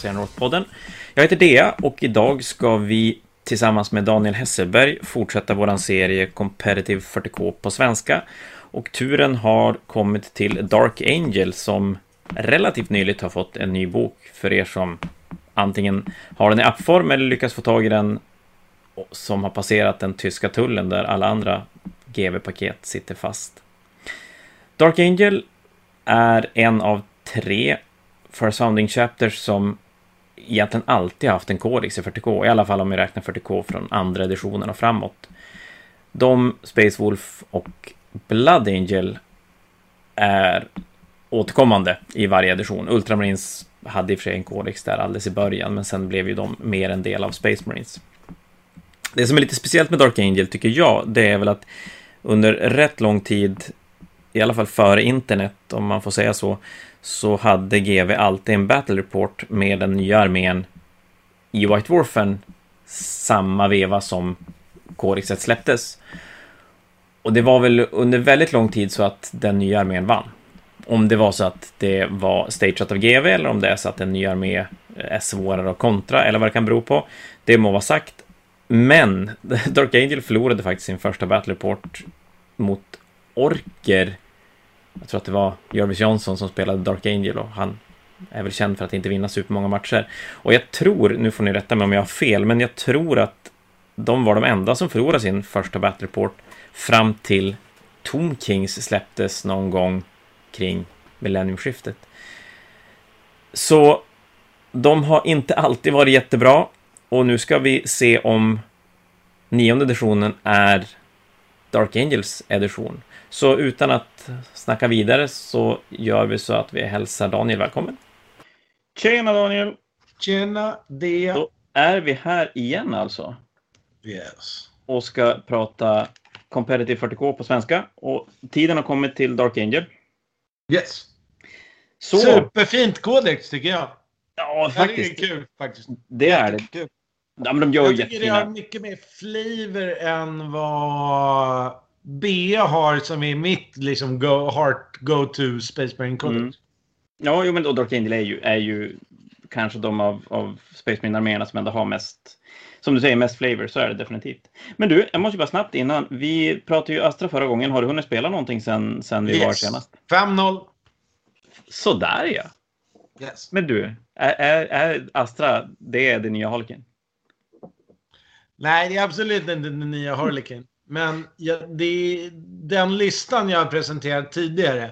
Säga North-podden. Jag heter Dea och idag ska vi tillsammans med Daniel Hesselberg fortsätta våran serie Competitive 40K på svenska. Och turen har kommit till Dark Angel som relativt nyligt har fått en ny bok för er som antingen har den i appform eller lyckas få tag i den som har passerat den tyska tullen där alla andra GV-paket sitter fast. Dark Angel är en av tre First Founding Chapters som egentligen alltid haft en kodex i 40K, i alla fall om vi räknar 40K från andra editionen och framåt. De, Space Wolf och Blood Angel är återkommande i varje edition. Ultramarines hade i och för sig en kodex där alldeles i början, men sen blev ju de mer en del av Space Marines. Det som är lite speciellt med Dark Angel tycker jag, det är väl att under rätt lång tid, i alla fall före internet, om man får säga så, så hade GV alltid en battle report med den nya armén i White Warfen samma veva som Korixet släpptes. Och det var väl under väldigt lång tid så att den nya armén vann. Om det var så att det var stageat av GV eller om det är så att en ny armé eh, är svårare att kontra eller vad det kan bero på. Det må vara sagt. Men Dark Angel förlorade faktiskt sin första battle report mot orker. Jag tror att det var Jervis Johnson som spelade Dark Angel och han är väl känd för att inte vinna supermånga matcher. Och jag tror, nu får ni rätta mig om jag har fel, men jag tror att de var de enda som förlorade sin första battle report fram till Tom Kings släpptes någon gång kring millenniumskiftet. Så de har inte alltid varit jättebra och nu ska vi se om nionde editionen är Dark Angels edition. Så utan att snacka vidare så gör vi så att vi hälsar Daniel välkommen. Tjena Daniel! Tjena det. Då är vi här igen alltså. Yes. Och ska prata Competitive 40K på svenska. Och tiden har kommit till Dark Angel. Yes. Så, Superfint kodex tycker jag. ja Det är faktiskt. kul faktiskt. Det är det. Kul. Ja, men de gör Jag tycker det har jättefina. mycket mer flavor än vad B har som är mitt liksom go, heart go-to Space Marine kodex. Mm. Ja, jo, men och Dark Angel är ju, är ju kanske de av, av Space Marine-arméerna som ändå har mest, som du säger, mest flavor, så är det definitivt. Men du, jag måste ju bara snabbt innan, vi pratade ju Astra förra gången, har du hunnit spela någonting sen, sen vi var Yes. senast? 5-0. Sådär ja! Yes. Men du, är, är, är Astra, det är det nya Harlequin? Nej, det är absolut inte den nya Harlequin. Men jag, det den listan jag har presenterat tidigare.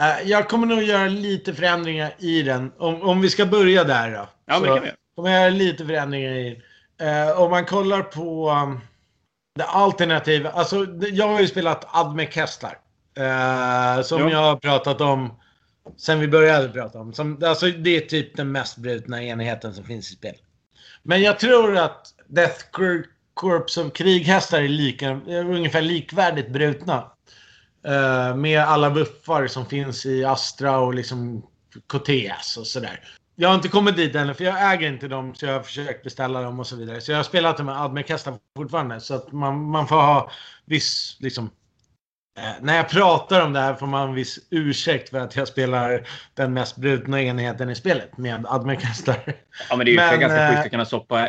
Eh, jag kommer nog göra lite förändringar i den. Om, om vi ska börja där då. Ja, men det Så kan vi kommer jag göra lite förändringar i uh, Om man kollar på um, det alternativa. Alltså, jag har ju spelat Adme Kessler. eh, som Ja. jag har pratat om sen vi började prata om. Som, alltså, det är typ den mest brutna enheten som finns i spelet. Men jag tror att Death Cor- Corps som krighästar är lika, är ungefär likvärdigt brutna. Eh, med alla buffar som finns i Astra och liksom KTS och sådär. Jag har inte kommit dit ännu för jag äger inte dem så jag har försökt beställa dem och så vidare. Så jag har spelat dem med Admec-hästar fortfarande. Så att man, man får ha viss liksom när jag pratar om det här får man en viss ursäkt för att jag spelar den mest brutna enheten i spelet med Admec-hästar. Ja, men det är ju Men, ganska eh, schysst att kunna stoppa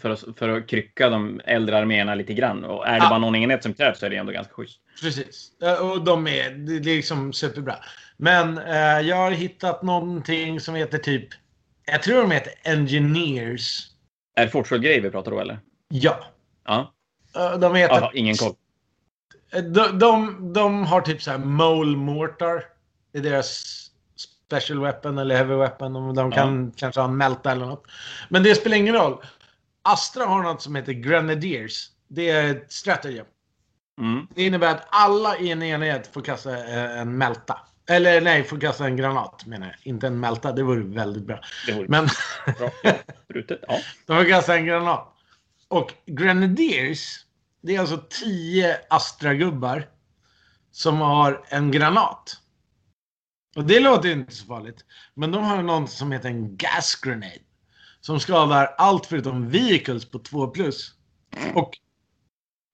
för, att, för att krycka de äldre arméerna lite grann. Och är det Ja. bara någon enhet som krävs så är det ändå ganska schysst. Precis. Eh, Och de är, det är liksom superbra. Men eh, jag har hittat någonting som heter typ, jag tror de heter Engineers. Är det Fortshot-grejer vi pratar då eller? Ja. Ja. Eh, De heter... Aha, ingen koll. Eh, De, de, de har typ så här Mole Mortar. Det är deras special weapon eller heavy weapon. De, de kan kanske ha en melta eller något. Men det spelar ingen roll. Astra har något som heter Grenadiers. Det är ett stratagem. Mm. Det innebär att alla i en enhet får kasta eh, en melta. Eller nej, får kasta en granat menar jag. Inte en melta, det vore väldigt bra. Det vore Men bra. Ja, brutet. Ja. de får kasta en granat. Och Grenadiers, det är alltså 10 Astra-gubbar som har en granat. Och det låter inte så farligt. Men de har något som heter en gas grenade. Som skadar allt förutom vehicles på 2 plus. Och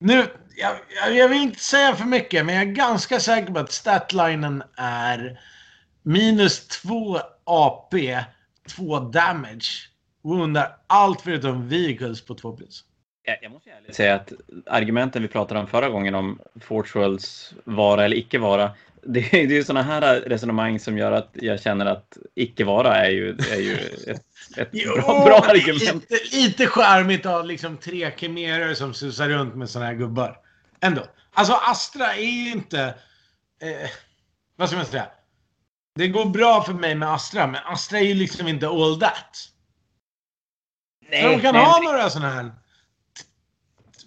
nu, jag, jag, vill inte säga för mycket, men jag är ganska säker på att statlinen är minus 2 AP 2 damage. Woundar allt förutom vehicles på 2 plus. Jag, måste ärligt säga att argumenten vi pratade om förra gången om Forge Worlds vara eller icke vara. Det, det är ju sådana här resonemang som gör att jag känner att icke vara är ju, är ju ett, ett Jo, bra, bra är argument. Lite, lite charmigt av liksom tre kemerer som susar runt med såna här gubbar. Ändå. Alltså Astra är ju inte... Eh, vad ska man säga? Det går bra för mig med Astra, men Astra är ju liksom inte all that. Så de kan ha några såna här...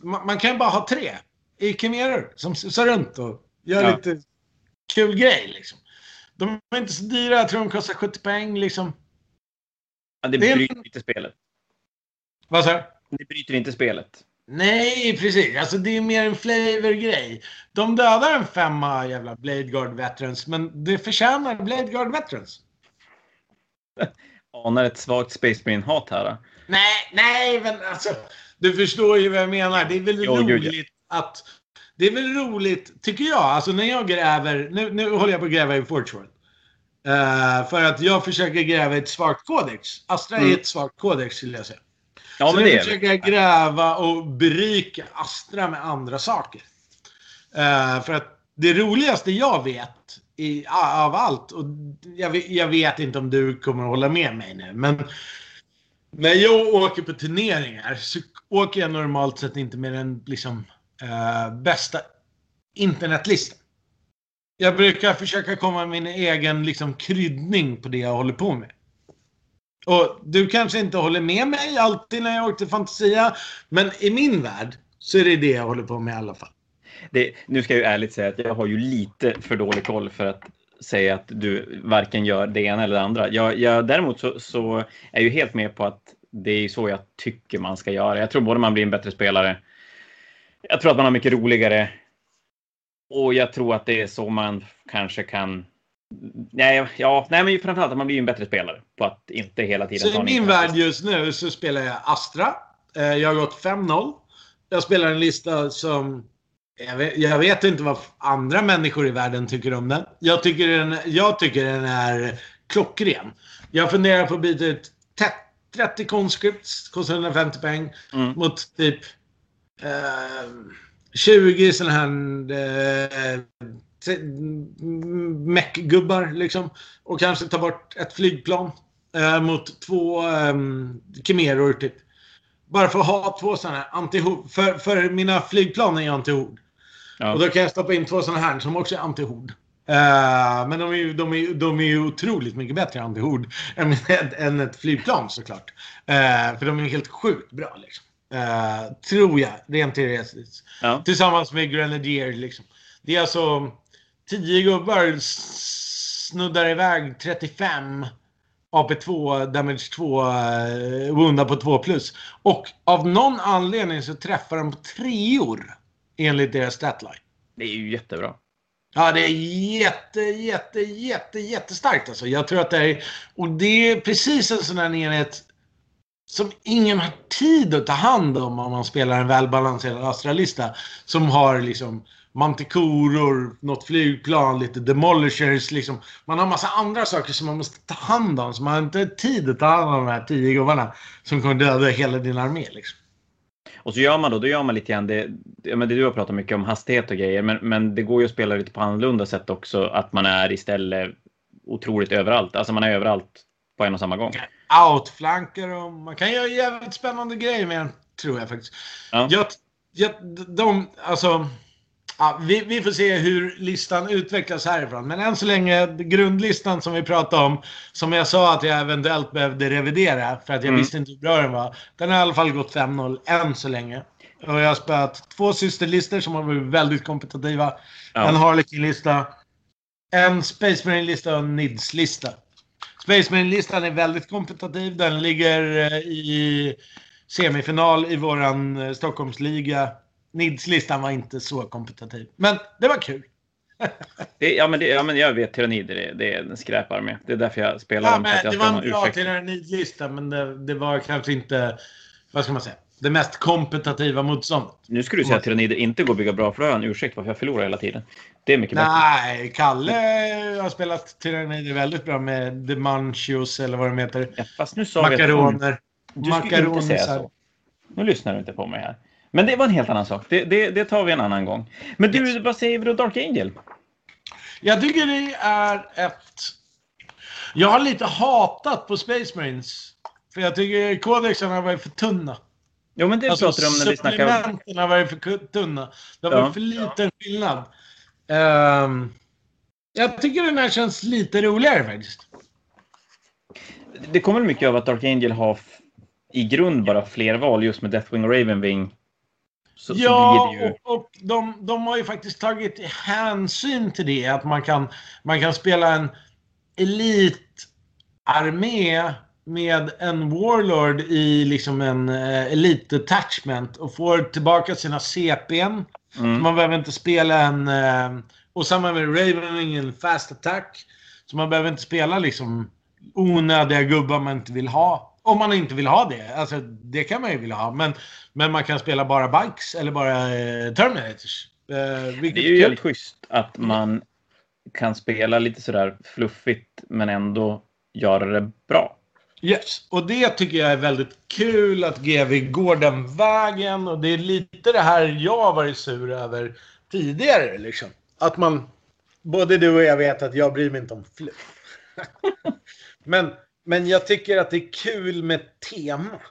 Man, man kan ju bara ha tre i kemerer som susar runt och gör Ja. lite kul grej liksom. De är inte så dyra. Jag tror de kostar 70 poäng liksom. Ja, det det är- bryter inte spelet. Vad sa du? Det bryter inte spelet. Nej, precis. Alltså det är mer en flavor-grej. De dödar en femma jävla Blade Guard Veterans, men det förtjänar Blade Guard Veterans. Anar ett svagt Space Marine-hat här. Då. Nej, nej, men alltså. Du förstår ju vad jag menar. Det är väl Jo, gud, ja. roligt att... Det är väl roligt, tycker jag. Alltså när jag gräver... Nu, nu håller jag på att gräva i Forge World. Eh, för att jag försöker gräva ett svagt kodex. Astra Mm. är ett svagt kodex skulle jag säga. Ja, så men det är försöker jag gräva och berika Astra med andra saker. Eh, för att det roligaste jag vet i, av allt, och jag vet, jag vet inte om du kommer att hålla med mig nu, men när jag åker på turneringar så åker jag normalt sett inte med den liksom, eh, bästa internetlistan. Jag brukar försöka komma med min egen liksom, kryddning på det jag håller på med. Och du kanske inte håller med mig alltid när jag åker till Fantasia, men i min värld så är det det jag håller på med i alla fall. Det, nu ska jag ju ärligt säga att jag har ju lite för dålig koll för att säga att du varken gör det ena eller det andra. Jag, jag, däremot så, så är jag ju helt med på att det är så jag tycker man ska göra. Jag tror både man blir en bättre spelare. Jag tror att man har mycket roligare. Och jag tror att det är så man kanske kan... Nej, ja, nej men framförallt att man blir en bättre spelare på att inte hela tiden Så i min värld just nu så spelar jag Astra. Eh, Jag har gått 5-0. Jag spelar en lista som... Jag vet, jag vet inte vad andra människor i världen tycker om den. Jag tycker den, jag tycker den är klockren. Jag funderar på att byta ut te- 30 conscripts, kostar 150 poäng, Mm. mot typ eh, 20 sådana här eh, meckgubbar liksom. Och kanske ta bort ett flygplan eh, mot två eh, Chimeror typ. Bara för att ha två sådana här antihord. För, för mina flygplan är ju antihord. Ja. Och då kan jag stoppa in två sådana här som också är antihord. Eh, men de är, ju, de, är, de är ju otroligt mycket bättre antihord än, än ett flygplan såklart. Eh, för de är helt sjukt bra liksom. Eh, tror jag, rent teoretiskt. Ja. Tillsammans med Grenadier liksom. Det är alltså 10 gubbar snuddar iväg 35 AP2, Damage 2, uh, Wunda på 2 plus. Och av någon anledning så träffar de på treor enligt deras statline. Det är ju jättebra. Ja, det är jätte, jätte, jätte, jättestarkt alltså. Jag tror att det är... Och det är precis en sån här enhet som ingen har tid att ta hand om om man spelar en välbalanserad Astra-lista. Som har liksom mantikoror, något flygplan, lite demolishers. Liksom. Man har massa andra saker som man måste ta hand om. Så man har inte tid att ta hand om de här tio gubbarna som kommer döda hela din armé. Liksom. Och så gör man då, då gör man lite grann det, men det du har pratat mycket om hastighet och grejer, men, men det går ju att spela lite på annorlunda sätt också, att man är istället otroligt överallt. Alltså man är överallt på en och samma gång. outflankar dem. Man kan göra jävligt spännande grejer med den, tror jag faktiskt. Ja. Jag, jag, de, alltså, ja, vi, vi får se hur listan utvecklas härifrån. Men än så länge, grundlistan som vi pratade om, som jag sa att jag eventuellt behövde revidera för att jag Mm. visste inte hur bra den var. Den har i alla fall gått 5-0 än så länge. Och jag har spelat två systerlistor som har varit väldigt kompetitiva. Ja. En Harlequin-lista, en Space Marine-lista och en NIDS-lista. Space Marine-listan är väldigt kompetitiv. Den ligger eh, i semifinal i våran eh, Stockholmsliga. NIDS-listan var inte så kompetitiv. Men det var kul. Det, ja, men det, ja, men jag vet, tyrannider, det, det är en skräparmé. Det är därför jag spelar Ja, dem. men det var en bra NIDS-lista, men det, det var kanske inte... Vad ska man säga? det mest kompetitiva motståndet. Nu skulle du säga att tyrannider inte går att bygga bra, för då har jag en ursäkt varför jag förlorar hela tiden. Det är mycket Nej, bättre. Kalle har spelat tyrannider väldigt bra med Munchios eller vad de heter. Ja, fast nu sa Makaroner. Du skulle inte säga så. Nu lyssnar du inte på mig här. Men det var en helt annan sak. Det, det, det tar vi en annan gång. Men du, yes. vad säger vi då Dark Angel? Jag tycker det är ett... Jag har lite hatat på Space Marines. För jag tycker kodexarna har varit för tunna. Jo, men det alltså, pratar du om när vi snackar... Supplementen har varit för tunna. Det har ja. varit för liten skillnad. Um, jag tycker den här känns lite roligare faktiskt. Det kommer mycket av att Dark Angel har i grund bara fler val just med Deathwing och Ravenwing. Så, ja, så ju... och, och de, de har ju faktiskt tagit hänsyn till det. Att man kan, man kan spela en elitarmé med en Warlord i liksom en uh, Elite Attachment och får tillbaka sina CPn. Mm. Man behöver inte spela en... Uh, och samma med Ravenwing, en Fast Attack. Så man behöver inte spela liksom onödiga gubbar man inte vill ha. Om man inte vill ha det. Alltså, det kan man ju vilja ha. Men, men man kan spela bara Bikes eller bara eh, Terminators. Eh, det är ju jävligt schysst att man kan spela lite sådär fluffigt men ändå göra det bra. Yes, och det tycker jag är väldigt kul att GV går den vägen. Och det är lite det här jag har varit sur över tidigare. Liksom. Att man, både du och jag vet att jag bryr mig inte om fluff. men men jag tycker att det är kul med tema.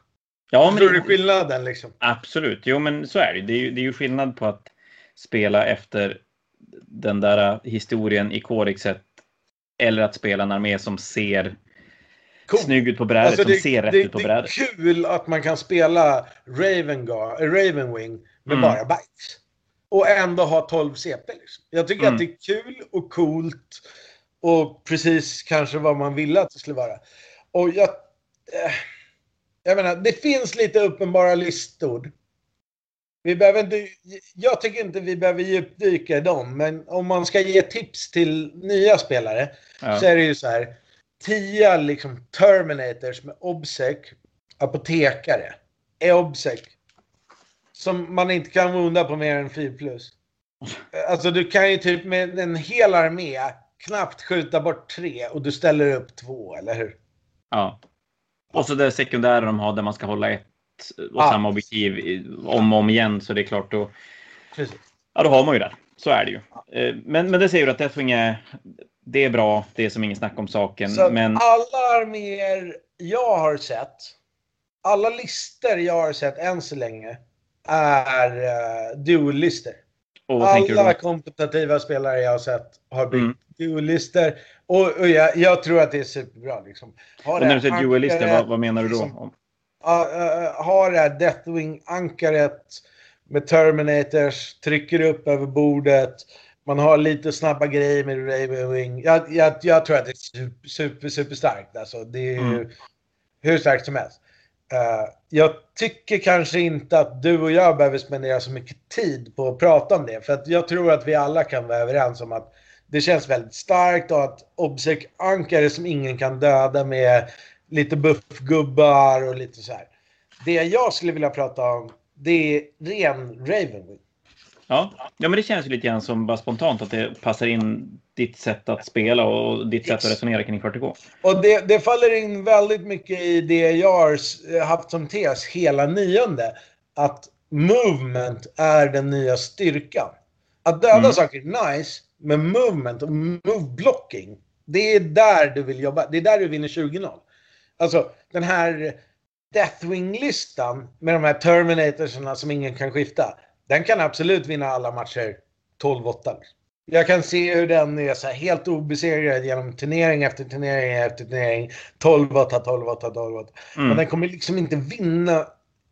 Ja, men... Tror du skillnaden liksom? Absolut. Jo, men så är det. Det är ju, det är ju skillnad på att spela efter den där historien i Korixet eller att spela en armé som ser cool. snygg ut på brädet, alltså, som ser rätt det, ut på brädet. Det är kul att man kan spela Ravengar, Ravenwing med mm. bara bites. Och ändå ha 12 CP. Liksom. Jag tycker mm. att det är kul och coolt och precis kanske vad man ville att det skulle vara. Och jag... Eh, jag menar, det finns lite uppenbara listor. Vi behöver inte, jag tycker inte vi behöver djupdyka i dem, men om man ska ge tips till nya spelare ja. så är det ju så här. Tio liksom Terminators med Obsec, apotekare, är Obsec. Som man inte kan vunda på mer än 4 plus. Alltså du kan ju typ med en hel armé knappt skjuta bort tre och du ställer upp två, eller hur? Ja. Och så det sekundära de har där man ska hålla ett och ja. samma objektiv om och om igen. Så det är klart då. Precis. Ja, då har man ju det. Så är det ju. Eh, men, men det säger du att Deathwing är, det är bra. Det är som ingen snack om saken. Så men... alla arméer jag har sett, alla lister jag har sett än så länge är uh, dual-lister. Alla kompetitiva spelare jag har sett har byggt mm. dual-lister. Och, och jag, jag, tror att det är superbra. Liksom. Och när du säger dualister, vad, vad, menar du då? Liksom, uh, har det här Deathwing-ankaret med Terminators, trycker upp över bordet. Man har lite snabba grejer med Ravenwing. Jag, jag, jag tror att det är super, super, super starkt. Alltså, det är mm. hur starkt som helst. Uh, jag tycker kanske inte att du och jag behöver spendera så mycket tid på att prata om det. För att jag tror att vi alla kan vara överens om att det känns väldigt starkt och att Obsec ankare som ingen kan döda med lite buffgubbar och lite så här. Det jag skulle vilja prata om, det är ren Ravenwing. Ja. ja, men det känns ju lite grann som bara spontant att det passar in ditt sätt att spela och ditt sätt att resonera kring 40K. Och det, det faller in väldigt mycket i det jag har haft som tes hela nionde. Att movement är den nya styrkan. Att döda mm. saker nice, med movement och move blocking. Det är där du vill jobba. Det är där du vinner 20-0. Alltså den här Deathwing-listan med de här Terminatorsarna som ingen kan skifta. Den kan absolut vinna alla matcher 12-8. Jag kan se hur den är så helt obesegrad genom turnering efter turnering efter turnering. 12-8, 12-8, 12-8. Mm. Men den kommer liksom inte vinna.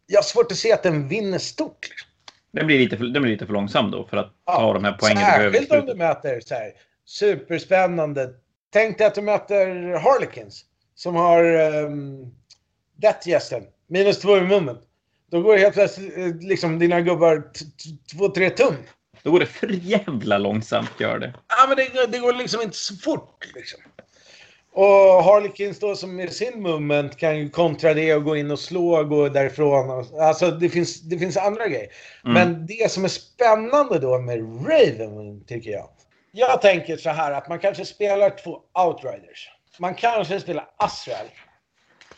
Jag har svårt att se att den vinner stort. Liksom. Den blir lite för, den blir lite för långsam då för att ja, ta de här poängen Särskilt om du möter så här, superspännande. Tänk dig att du möter Harlequins som har um, Deathgästen. Minus två i munnen. Då går helt plötsligt eh, liksom dina gubbar två, tre tum. Då går det för jävla långsamt, gör det. Ja, men det, det går liksom inte så fort. Liksom. Och Harlequins då som med sin movement kan ju kontra det och gå in och slå och gå därifrån. Alltså det finns, det finns andra grejer. Mm. Men det som är spännande då med Raven tycker jag. Jag tänker så här att man kanske spelar två outriders. Man kanske spelar Asrael.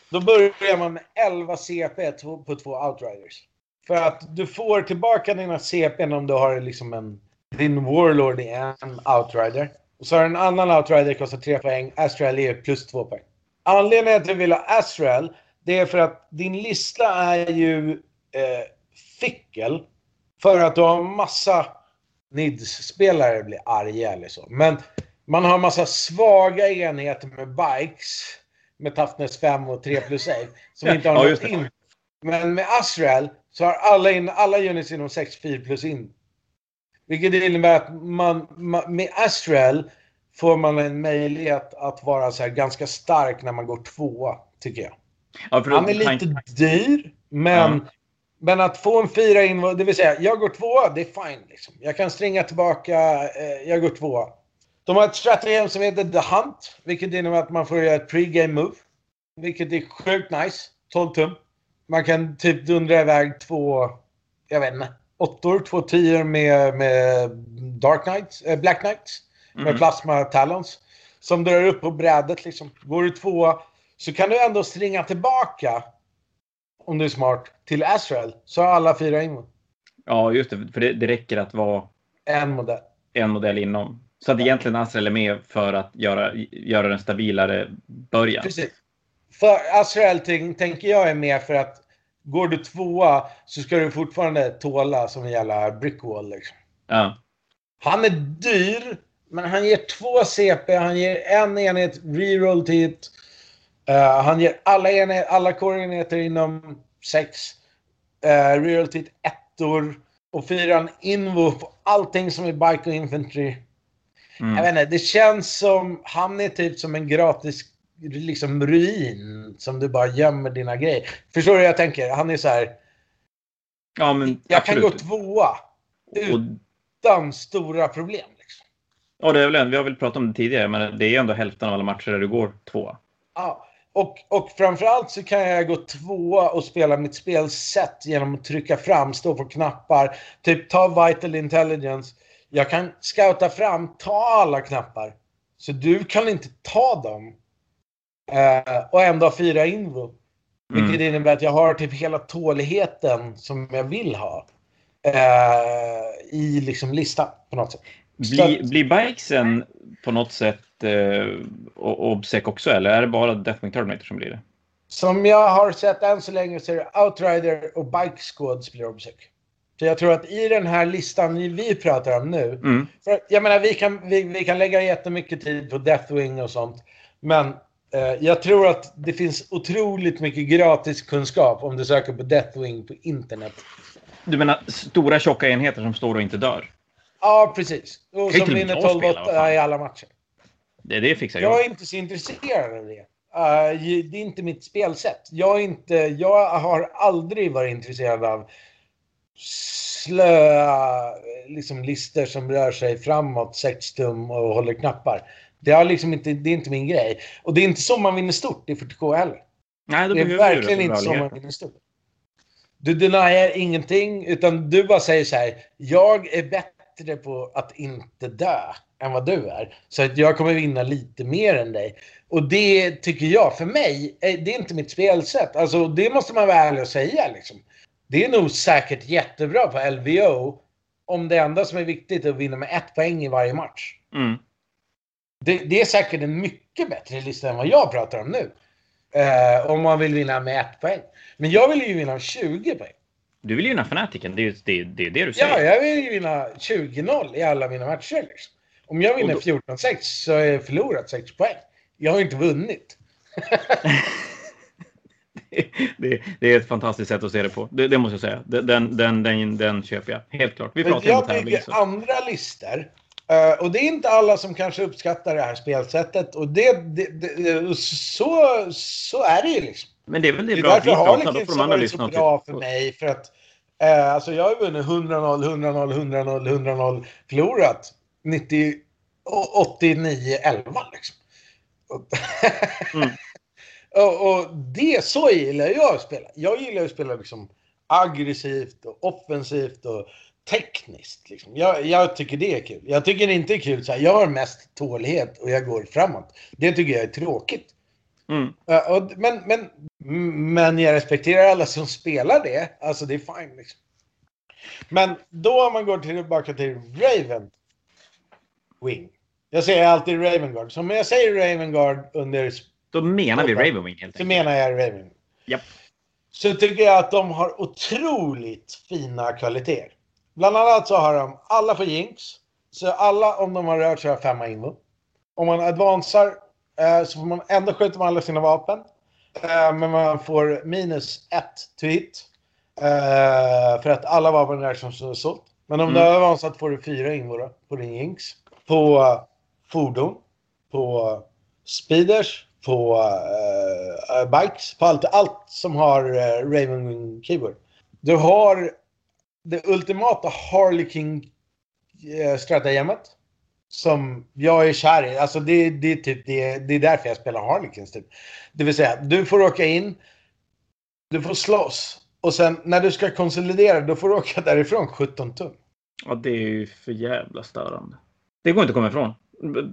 Då börjar man med 11 CP på två outriders. För att du får tillbaka dina CP om du har liksom en... Din Warlord i en outrider. Och så har en annan outrider kostar 3 poäng. Astral är plus 2 poäng. Anledningen till att du vill ha Astral, det är för att din lista är ju eh, fickel. För att du har massa NIDS-spelare blir arga eller så. Men man har massa svaga enheter med bikes. Med Toughness 5 och 3 plus 8. Som inte har ja, något in. Men med Astral så har alla, in, alla units inom 6-4 plus in. Vilket innebär att man, man, med Astral får man en möjlighet att vara så ganska stark när man går tvåa, tycker jag. Ja, han är lite han... dyr, men, ja. men att få en fyra in, det vill säga jag går tvåa, det är fine. Liksom. Jag kan stringa tillbaka, eh, jag går tvåa. De har ett strategi som heter The Hunt, vilket innebär att man får göra ett pre-game move. Vilket är sjukt nice. 12 tum. Man kan typ dundra iväg två, jag vet inte, åttor, två tior med, med Dark Knights, äh, Black Knights. Med mm. Plasma Talons. Som drar upp på brädet liksom. Går du två så kan du ändå stringa tillbaka, om du är smart, till Azrael. Så har alla fyra in. Ja, just det. För det, det räcker att vara en modell. En modell inom. Så att egentligen Azrael är med för att göra, göra den stabilare början. Precis. För Azrael tänker jag är med för att går du tvåa så ska du fortfarande tåla som en jävla brickwall liksom. Ja. Han är dyr, men han ger två CP, han ger en enhet reroll till hit. Uh, han ger alla, enhet, alla core-enheter inom sex. Uh, reroll till ettor. Och fyran invo på allting som är bike och infantry. Mm. Jag vet inte, det känns som han är typ som en gratis liksom ruin som du bara gömmer dina grejer. Förstår du hur jag tänker? Han är så här. Ja, men Jag absolut. kan gå tvåa utan och... stora problem. Liksom. Ja, det är väl en, vi har väl pratat om det tidigare, men det är ändå hälften av alla matcher där du går tvåa. Ja, och, och framförallt så kan jag gå tvåa och spela mitt spelsätt genom att trycka fram, stå på knappar, typ ta Vital Intelligence. Jag kan scouta fram, ta alla knappar. Så du kan inte ta dem Eh, och ändå ha fyra invo. Vilket mm. innebär att jag har typ hela tåligheten som jag vill ha. Eh, I liksom listan på något sätt. Blir, blir bikesen på något sätt eh, obsec också eller är det bara Deathwing Terminator som blir det? Som jag har sett än så länge så är det Outrider och Bike Squads blir obsec. Så jag tror att i den här listan vi pratar om nu. Mm. För jag menar vi kan, vi, vi kan lägga jättemycket tid på Deathwing och sånt. Men jag tror att det finns otroligt mycket gratis kunskap om du söker på Deathwing på internet. Du menar stora tjocka enheter som står och inte dör? Ja, precis. Och som vinner 12-8 i alla matcher. Det, det fixar jag. Jag är inte så intresserad av det. Uh, det är inte mitt spelsätt. Jag, inte, jag har aldrig varit intresserad av slöa liksom, lister som rör sig framåt 6 tum och håller knappar. Det, har liksom inte, det är inte min grej. Och det är inte så man vinner stort i 40K heller. Nej, det är verkligen inte så man vinner stort. Du deniar ingenting, utan du bara säger så här. Jag är bättre på att inte dö än vad du är. Så att jag kommer vinna lite mer än dig. Och det tycker jag, för mig, det är inte mitt spelsätt. Alltså, det måste man vara ärlig och säga. Liksom. Det är nog säkert jättebra på LVO om det enda som är viktigt är att vinna med ett poäng i varje match. Mm. Det, det, är säkert en mycket bättre lista än vad jag pratar om nu. Eh, om man vill vinna med ett poäng. Men jag vill ju vinna 20 poäng. Du vill ju vinna Fanatiken, det är det, det, det du säger. Ja, jag vill ju vinna 20-0 i alla mina matcher. Liksom. Om jag vinner då... 14-6 så har jag förlorat 6 poäng. Jag har inte vunnit. det, det, är ett fantastiskt sätt att se det på. Det, det måste jag säga. Den, den, den, den köper jag. Helt klart. Vi pratar jag bygger andra listor Uh, och det är inte alla som kanske uppskattar det här spelsättet. Och det, det, det, så, så är det ju liksom. Men det är väl det, det är bra att vi pratar, då får de andra lyssna. Det är bra för mig. För att uh, alltså jag har vunnit 100-0, 100-0, 100-0, 100-0, förlorat 90, 89, 11 liksom. Mm. och, och, det, så gillar jag att spela. Jag gillar att spela liksom aggressivt och offensivt och tekniskt. Liksom. Jag, jag, tycker det är kul. Jag tycker det inte är kul så här, jag har mest tålighet och jag går framåt. Det tycker jag är tråkigt. Mm. Uh, och, men, men, men jag respekterar alla som spelar det. Alltså det är fine liksom. Men då om man går tillbaka till Raven Wing. Jag säger alltid Ravengard. Så om jag säger Ravengard under... Då menar vi Ravenwing helt enkelt. Så menar jag Raven. Yep. Så tycker jag att de har otroligt fina kvaliteter. Bland annat så har de alla för jinx. Så alla om de har rört sig har femma invo. Om man advansar eh, så får man ändå skjuta med alla sina vapen. Eh, men man får minus ett to hit. Eh, för att alla vapen är som sålt. Men om mm. du har advansat får du fyra invo på din jinx. På fordon. På speeders. På uh, bikes. På allt, allt som har uh, Raven Keyboard. Du har det ultimata Harlequin eh, stratagemet. Som jag är kär i. Alltså det, det, är typ, det, det är därför jag spelar Harlequins. Typ. Det vill säga, du får åka in. Du får slåss. Och sen när du ska konsolidera, då får du åka därifrån 17 tum. Ja, det är ju för jävla störande. Det går inte att komma ifrån.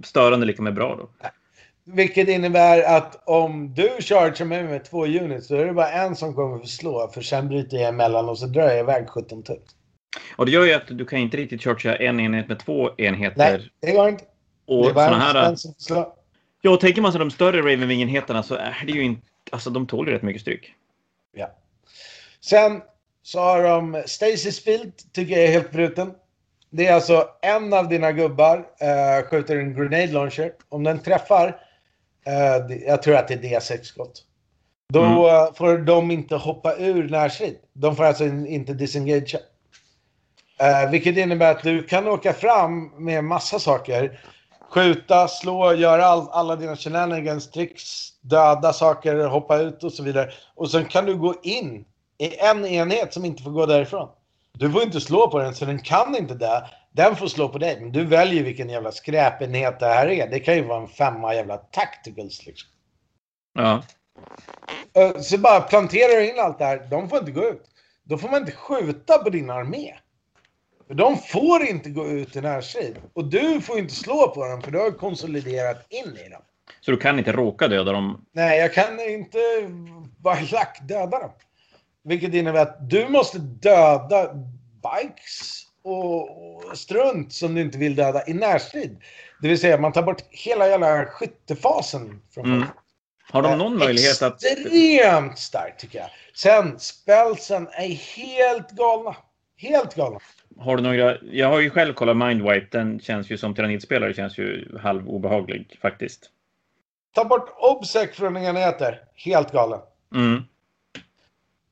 Störande lika med bra då. Vilket innebär att om du chargear mig med två units så är det bara en som kommer att slå. För sen bryter jag emellan och så drar jag iväg 17 tutt. Och det gör ju att du kan inte riktigt chargea en enhet med två enheter. Nej, det går inte. Och det är bara här, en som slår. Ja, tänker man sig de större Ravenwing-enheterna så är det ju inte... Alltså de tål ju rätt mycket stryk. Ja. Sen så har de Stasis Field, tycker jag är helt bruten. Det är alltså en av dina gubbar uh, skjuter en grenade launcher. Om den träffar jag tror att det är D6-skott. Då mm. får de inte hoppa ur närstrid. De får alltså inte disengagea. Uh, vilket innebär att du kan åka fram med massa saker. Skjuta, slå, göra all, alla dina shenanigans, tricks, döda saker, hoppa ut och så vidare. Och sen kan du gå in i en enhet som inte får gå därifrån. Du får inte slå på den så den kan inte dö. Den får slå på dig, men du väljer vilken jävla skräpenhet det här är. Det kan ju vara en femma jävla tacticals liksom. Ja. Eh, så bara planterar in allt det här. De får inte gå ut. Då får man inte skjuta på din armé. För de får inte gå ut i närstrid. Och du får inte slå på dem för du har konsoliderat in i dem. Så du kan inte råka döda dem? Nej, jag kan inte bara lack döda dem. Vilket innebär att du måste döda bikes och, strunt som du inte vill döda i närstrid. Det vill säga man tar bort hela jävla skyttefasen från mm. Har de någon möjlighet att... Extremt starkt tycker jag. Sen, spelsen är helt galna. Helt galna. Har du några... Jag har ju själv kollat Mindwipe. Den känns ju som tyrannidspelare känns ju halv obehaglig faktiskt. Ta bort Obsec från enheter. Helt galen. Mm.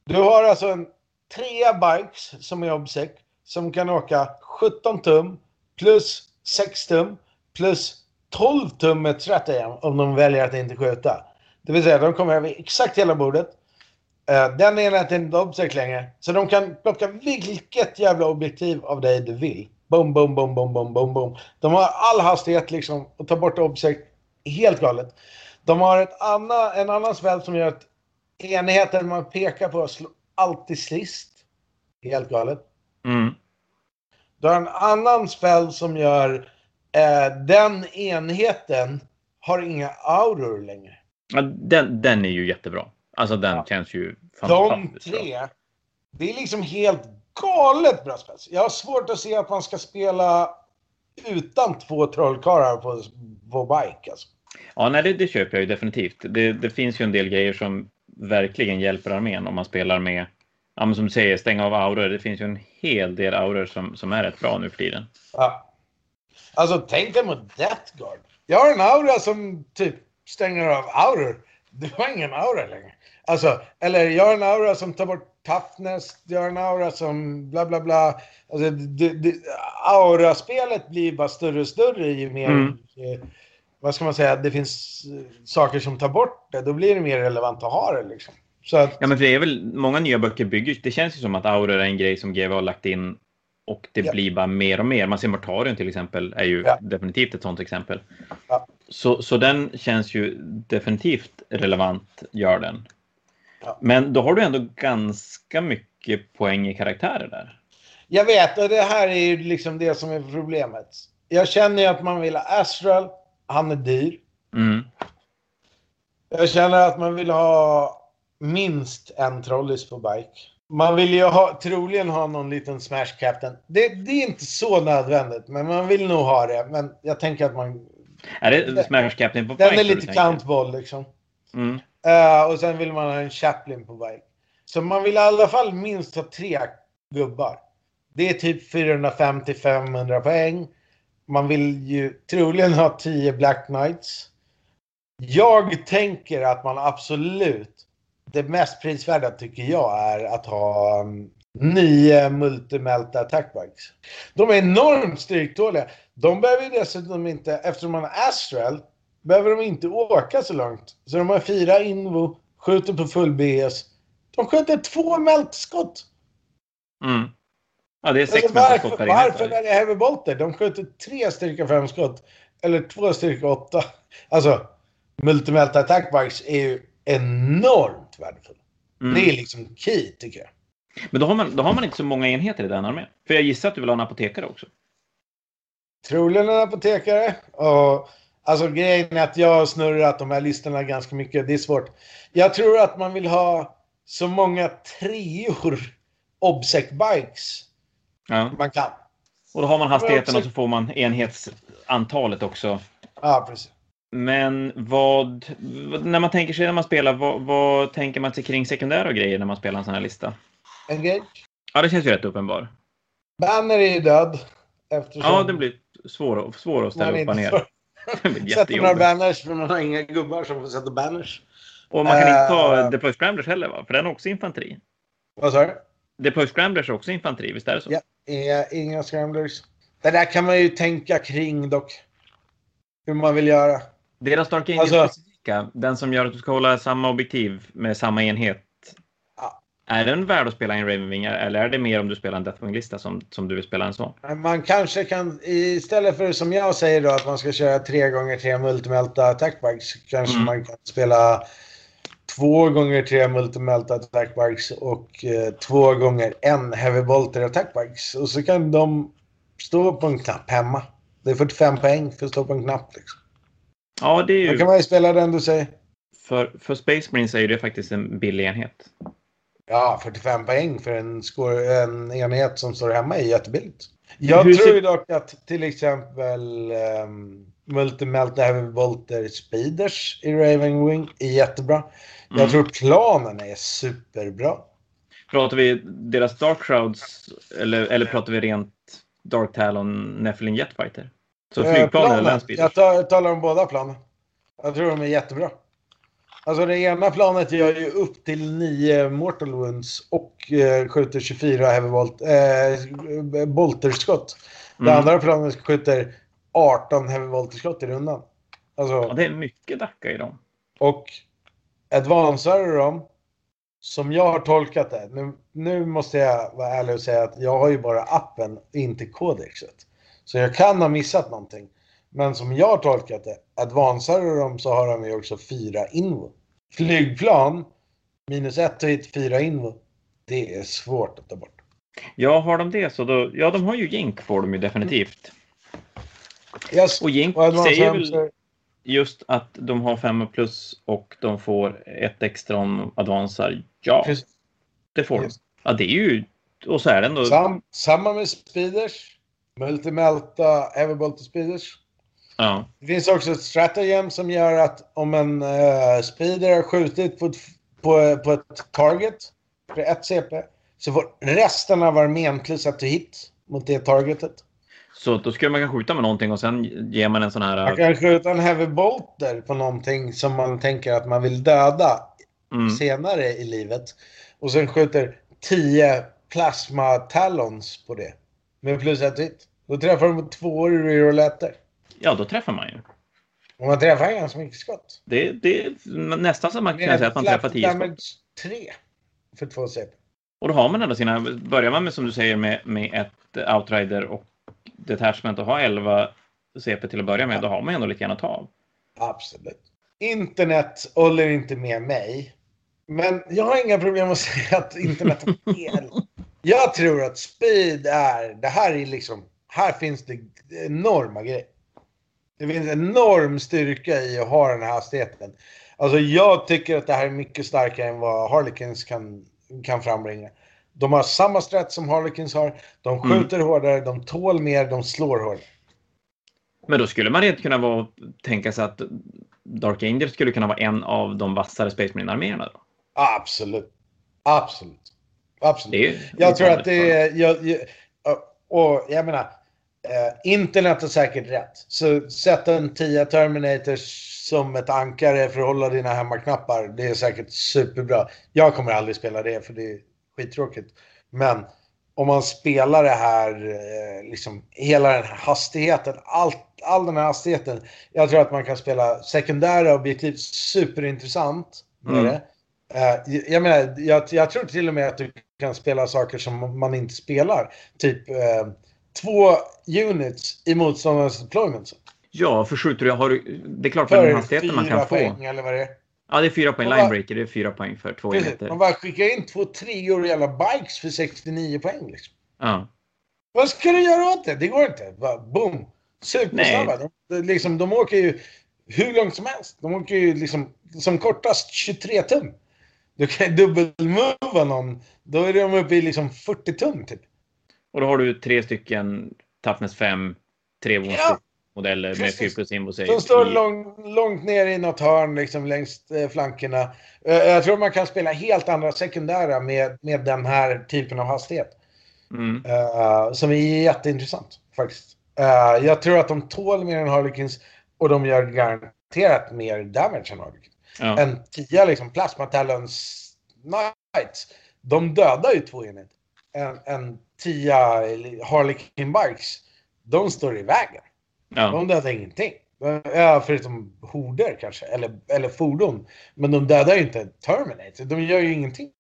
Du har alltså en trea bikes som är Obsec som kan åka 17 tum plus 6 tum plus 12 tum med 30 om de väljer att inte skjuta. Det vill säga de kommer över exakt hela bordet. Eh, den enheten är inte obsec längre. Så de kan plocka vilket jävla objektiv av dig du vill. Boom, boom, boom, boom, boom, boom, boom. De har all hastighet liksom och tar bort obsec. Helt galet. De har ett anna, en annan spel som gör att enheten man pekar på slår alltid sist. Helt galet. Mm. Du har en annan spel som gör eh, den enheten har inga auror längre. Ja, den, den är ju jättebra. Alltså den ja. känns ju fantastiskt De tre. Bra. Det är liksom helt galet bra spel. Jag har svårt att se att man ska spela utan två trollkarlar på, på bike. Alltså. Ja, nej, det, det, köper jag ju definitivt. Det, det finns ju en del grejer som verkligen hjälper armén om man spelar med ja, men som du säger, stänga av auror. Det finns ju en hel del auror som, som är rätt bra nu för tiden. Ja. Alltså tänk dig mot Death Guard. Jag har en aura som typ stänger av auror. Du har ingen aura längre. Alltså, eller jag har en aura som tar bort toughness. Jag har en aura som bla bla bla. Alltså, det, det, auraspelet blir bara större och större ju mer... Mm. Vad ska man säga? Det finns saker som tar bort det. Då blir det mer relevant att ha det liksom. Så att... Ja, men det är väl många nya böcker bygger. Det känns ju som att auror är en grej som GW har lagt in och det ja. blir bara mer och mer. Man ser Mortarion till exempel är ju ja. definitivt ett sånt exempel. Ja. Så, så den känns ju definitivt relevant, gör den. Men då har du ändå ganska mycket poäng i karaktärer där. Jag vet, och det här är ju liksom det som är problemet. Jag känner ju att man vill ha Astral. Han är dyr. Mm. Jag känner att man vill ha minst en trollis på bike. Man vill ju ha, troligen ha någon liten Smash Captain. Det, det är inte så nödvändigt, men man vill nog ha det. Men jag tänker att man... Är det Smash Captain på Den bike är du lite kantboll liksom. Mm. Eh, och sen vill man ha en Chaplin på bike. Så man vill i alla fall minst ha tre gubbar. Det är typ 450-500 poäng. Man vill ju troligen ha 10 Black Knights. Jag tänker att man absolut, det mest prisvärda tycker jag är att ha um, nio multimelta attackbikes. De är enormt stryktåliga. De behöver ju dessutom inte, eftersom man har Astral, behöver de inte åka så långt. Så de har fyra Invo, skjuter på full BS. De skjuter två meltskott. Mm. Ja, det är sex Alltså, meter skott varför per enhet. varför är det heavy bolter? De skjuter tre styrka 5 skott. Eller två styrka 8. Alltså, multimelta attackbikes är ju enormt värdefulla. Mm. Det är liksom key, tycker jag. Men då har, man, då har man inte så många enheter i den armén. För jag gissar att du vill ha en apotekare också. Troligen en apotekare. Och, alltså grejen är att jag har snurrat de här listorna ganska mycket. Det är svårt. Jag tror att man vill ha så många treor obsec bikes Ja. man kan. Och då har man hastigheten och så får man enhetsantalet också. Ja, precis. Men vad, när man tänker sig när man spelar, vad, vad tänker man sig kring sekundära grejer när man spelar en sån här lista? Engage. Ja, det känns ju rätt uppenbar. Banner är ju död. Eftersom Ja, det blir svår, svår att ställa upp och ner. sätta några banners för man har inga gubbar som får sätta banners. Och man kan inte ta Eh. Deploy Scramblers heller, va? För den är också infanteri. Vad sa du? Deploy Scramblers är också infanteri, visst är det så? Ja. Inga, inga scramblers. Det där kan man ju tänka kring dock. Hur man vill göra. Deras Dark Angel Alltså- specifika, den som gör att du ska hålla samma objektiv med samma enhet. Ja. Är den värd att spela i en Ravenwing eller är det mer om du spelar en Deathwing-lista som, som du vill spela en sån? Man kanske kan, istället för som jag säger då att man ska köra 3 gånger 3 multimelta attackbikes kanske Mm. man kan spela 2 gånger 3 multimelta attackbikes och eh, 2 gånger en heavy bolter attackbikes. Och så kan de stå på en knapp hemma. Det är 45 poäng för att stå på en knapp. Liksom. Ja, det är Då ju... kan man ju spela den du säger. För, för Space Marines är ju det faktiskt en billig enhet. Ja, 45 poäng för en, score, en enhet som står hemma är jättebilligt. Jag Hur tror ser- dock att till exempel um, Multimelta Heavy Bolter Speeders i Raven Wing är jättebra. Mm. Jag tror planen är superbra. Pratar vi deras Dark Shrouds eller, eller pratar vi rent Dark Talon Nephilim Jetfighter? Så flygplan eller landspeeders? Jag tar, talar om båda planen. Jag tror de är jättebra. Alltså det ena planet gör ju upp till 9 Mortal Wounds och eh, skjuter 24 Heavy Bolt, eh, bolterskott. Det Mm. andra planet skjuter 18 Heavy Volterskott i rundan. Alltså, Ja, det är mycket Dacca i dem. och advancerar dem som jag har tolkat det. Nu, nu måste jag vara ärlig och säga att jag har ju bara appen, inte kodexet. Så jag kan ha missat någonting. Men som jag har tolkat det, advancerar dem så har de ju också fyra invo. Flygplan, minus ett hit, fyra invo. Det är svårt att ta bort. Ja, har de det så då... Ja, de har ju Jink får de ju definitivt. Yes. Och Jink säger väl just att de har 5 plus och de får ett extra om advansar. Ja, Precis. det får de. Ja, det är ju... Och så är det ändå... Sam, samma med speeders. Multimelta Everbolt speeders. Ja. Det finns också ett stratagem som gör att om en uh, speeder har skjutit på ett, på, på ett target för ett CP så får resten av armén plus ett hit mot det targetet. Så då skulle man kunna skjuta med någonting och sen ger man en sån här... Man kan skjuta en heavy bolter på någonting som man tänker att man vill döda Mm. senare i livet. Och sen skjuter 10 plasma talons på det. Med plus ett hit. Då träffar de två i rouletter. Ja, då träffar man ju. Och man träffar ganska mycket skott. Det, det är nästan som man kan säga att man träffar 10 skott. 3 för två CP. Och då har man ändå sina... Börjar man med som du säger med, med ett outrider och detachment och har 11 CP till att börja med, då har man ändå lite grann att ta av. Absolut. Internet håller inte med mig. Men jag har inga problem att säga att internet har fel. Jag tror att speed är, det här är liksom, här finns det enorma grejer. Det finns enorm styrka i att ha den här hastigheten. Alltså jag tycker att det här är mycket starkare än vad Harlequins kan, kan frambringa. De har samma strat som Harlequins har. De skjuter mm. hårdare, de tål mer, de slår hårdare. Men då skulle man rent kunna vara, tänka sig att Dark Angel skulle kunna vara en av de vassare Space Marine-arméerna då? Absolut. Absolut. Absolut. jag tror att det är... Jag, jag, och jag menar, eh, internet har säkert rätt. Så sätt en 10 Terminators som ett ankare för att hålla dina hemmaknappar. Det är säkert superbra. Jag kommer aldrig spela det för det är skittråkigt. Men om man spelar det här, eh, liksom hela den här hastigheten, allt, all den här hastigheten. Jag tror att man kan spela sekundära objektiv superintressant med mm. det. Uh, jag menar, jag, jag, tror till och med att du kan spela saker som man inte spelar. Typ uh, två units i motståndarens deployments. Ja, för skjuter du, har du, det är klart för den hastigheten man kan få. Poäng, eller vad det är. Ja, det är fyra poäng. Linebreaker, det är fyra poäng för två enheter. Man bara skickar in två treor jävla bikes för 69 poäng liksom. Ja. Vad ska du göra åt det? Det går inte. Bara boom. Supersnabba. De, liksom, de åker ju hur långt som helst. De åker ju liksom som kortast 23 tum. Du kan dubbelmova någon. Då är de uppe i liksom 40 tum typ. Och då har du tre stycken Toughness 5, tre ja. modeller med 4 plus invo Som står lång, långt ner i något hörn liksom längs eh, flankerna. Eh, jag tror man kan spela helt andra sekundära med, med den här typen av hastighet. Mm. Uh, som är jätteintressant faktiskt. Uh, jag tror att de tål mer än Harlequins och de gör garanterat mer damage än Harlequins. Ja. En tia liksom Plasma Talons Knights. De dödar ju två enheter. En, en tia Harlequin Bikes. De står i vägen. Ja. De dödar ingenting. Ja, förutom horder kanske, eller, eller fordon. Men de dödar ju inte Terminator. De gör ju ingenting.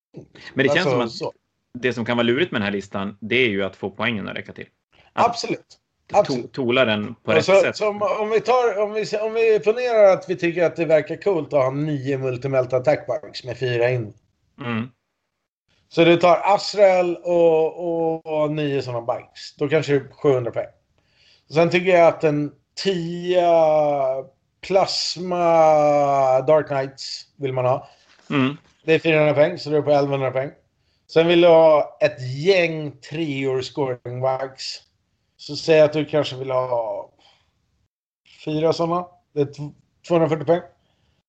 Men det känns alltså, som att så. det som kan vara lurigt med den här listan, det är ju att få poängen att räcka till. Att Absolut. To tola den på rätt så, sätt. Om, vi tar, om, vi, om vi ponerar att vi tycker att det verkar coolt att ha nio multimelt attack bugs med fyra in. Mm. Så du tar Azrael och, och, och nio sådana bikes. Då kanske det är 700 poäng. Sen tycker jag att en 10 Plasma Dark Knights vill man ha. Mm. Det är 400 poäng, så du är på 1100 poäng. Sen vill du ha ett gäng treor scoring bikes. Så säg att du kanske vill ha fyra sådana. Det är 240 poäng.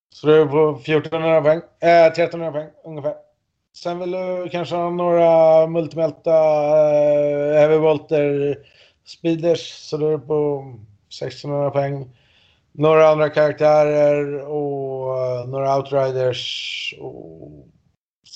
Så du är på 1400 poäng. Äh, 1300 poäng ungefär. Sen vill du kanske ha några multimelta äh, heavy volter speeders. Så du är på 1600 poäng. Några andra karaktärer och uh, några outriders. Och...